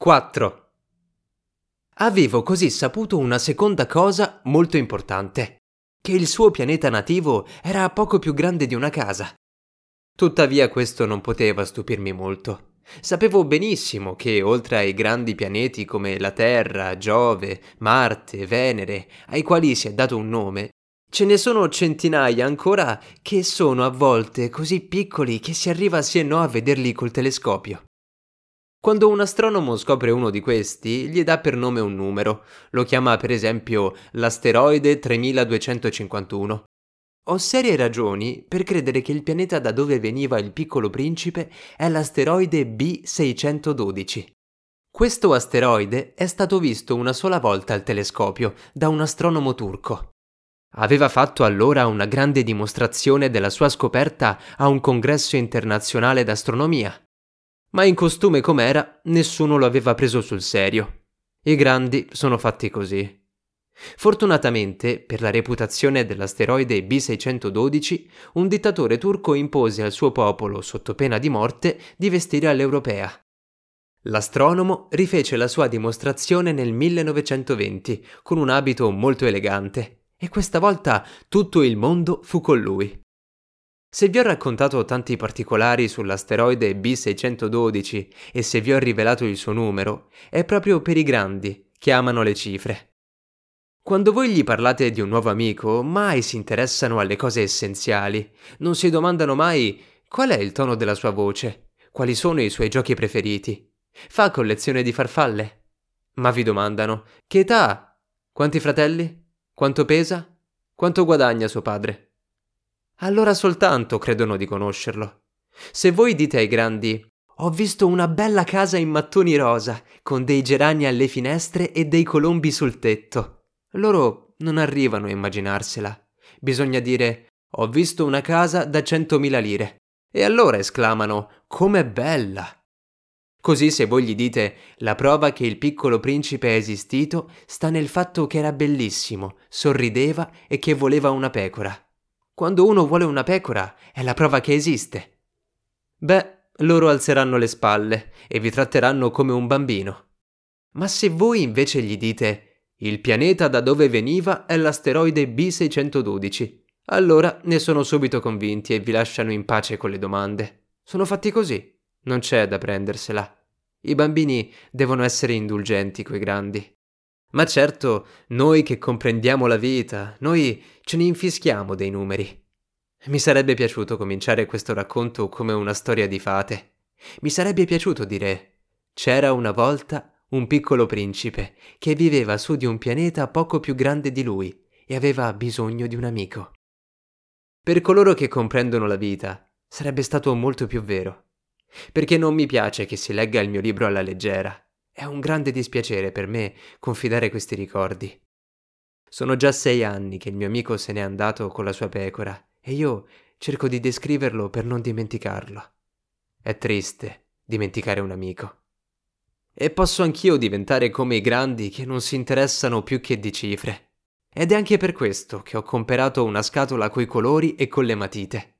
4. Avevo così saputo una seconda cosa molto importante, che il suo pianeta nativo era poco più grande di una casa. Tuttavia questo non poteva stupirmi molto. Sapevo benissimo che, oltre ai grandi pianeti come la Terra, Giove, Marte, Venere, ai quali si è dato un nome, ce ne sono centinaia ancora che sono a volte così piccoli che si arriva sì e no a vederli col telescopio. Quando un astronomo scopre uno di questi, gli dà per nome un numero. Lo chiama per esempio l'asteroide 3251. Ho serie ragioni per credere che il pianeta da dove veniva il piccolo principe è l'asteroide B612. Questo asteroide è stato visto una sola volta al telescopio da un astronomo turco. Aveva fatto allora una grande dimostrazione della sua scoperta a un congresso internazionale d'astronomia ma in costume com'era, nessuno lo aveva preso sul serio. I grandi sono fatti così. Fortunatamente, per la reputazione dell'asteroide B612, un dittatore turco impose al suo popolo, sotto pena di morte, di vestire all'europea. L'astronomo rifece la sua dimostrazione nel 1920 con un abito molto elegante e questa volta tutto il mondo fu con lui. Se vi ho raccontato tanti particolari sull'asteroide B612 e se vi ho rivelato il suo numero, è proprio per i grandi che amano le cifre. Quando voi gli parlate di un nuovo amico, mai si interessano alle cose essenziali, non si domandano mai qual è il tono della sua voce, quali sono i suoi giochi preferiti. Fa collezione di farfalle? Ma vi domandano che età ha? Quanti fratelli? Quanto pesa? Quanto guadagna suo padre? Allora soltanto credono di conoscerlo. Se voi dite ai grandi ho visto una bella casa in mattoni rosa, con dei gerani alle finestre e dei colombi sul tetto. Loro non arrivano a immaginarsela. Bisogna dire ho visto una casa da centomila lire. E allora esclamano com'è bella. Così se voi gli dite la prova che il piccolo principe è esistito sta nel fatto che era bellissimo, sorrideva e che voleva una pecora. Quando uno vuole una pecora è la prova che esiste. Beh, loro alzeranno le spalle e vi tratteranno come un bambino. Ma se voi invece gli dite il pianeta da dove veniva è l'asteroide B612, allora ne sono subito convinti e vi lasciano in pace con le domande. Sono fatti così, non c'è da prendersela. I bambini devono essere indulgenti coi grandi. Ma certo, noi che comprendiamo la vita, noi ce ne infischiamo dei numeri. Mi sarebbe piaciuto cominciare questo racconto come una storia di fate. Mi sarebbe piaciuto dire c'era una volta un piccolo principe che viveva su di un pianeta poco più grande di lui e aveva bisogno di un amico. Per coloro che comprendono la vita, sarebbe stato molto più vero. Perché non mi piace che si legga il mio libro alla leggera è un grande dispiacere per me confidare questi ricordi. Sono già sei anni che il mio amico se n'è andato con la sua pecora e io cerco di descriverlo per non dimenticarlo. È triste dimenticare un amico. E posso anch'io diventare come i grandi che non si interessano più che di cifre. Ed è anche per questo che ho comperato una scatola coi colori e con le matite.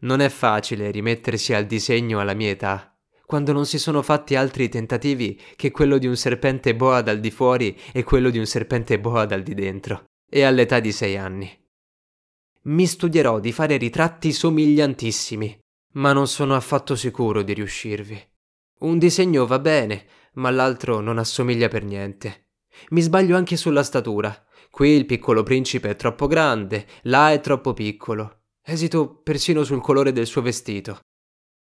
Non è facile rimettersi al disegno alla mia età quando non si sono fatti altri tentativi che quello di un serpente boa dal di fuori e quello di un serpente boa dal di dentro, e all'età di sei anni. Mi studierò di fare ritratti somigliantissimi, ma non sono affatto sicuro di riuscirvi. Un disegno va bene, ma l'altro non assomiglia per niente. Mi sbaglio anche sulla statura. Qui il piccolo principe è troppo grande, là è troppo piccolo. Esito persino sul colore del suo vestito.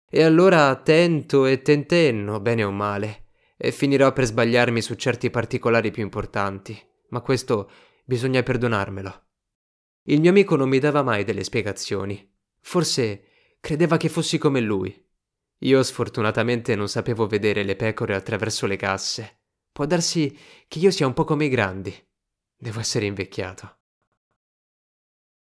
E allora tento e tentenno, bene o male, e finirò per sbagliarmi su certi particolari più importanti, ma questo bisogna perdonarmelo. Il mio amico non mi dava mai delle spiegazioni. Forse credeva che fossi come lui. Io sfortunatamente non sapevo vedere le pecore attraverso le casse. Può darsi che io sia un po' come i grandi. Devo essere invecchiato.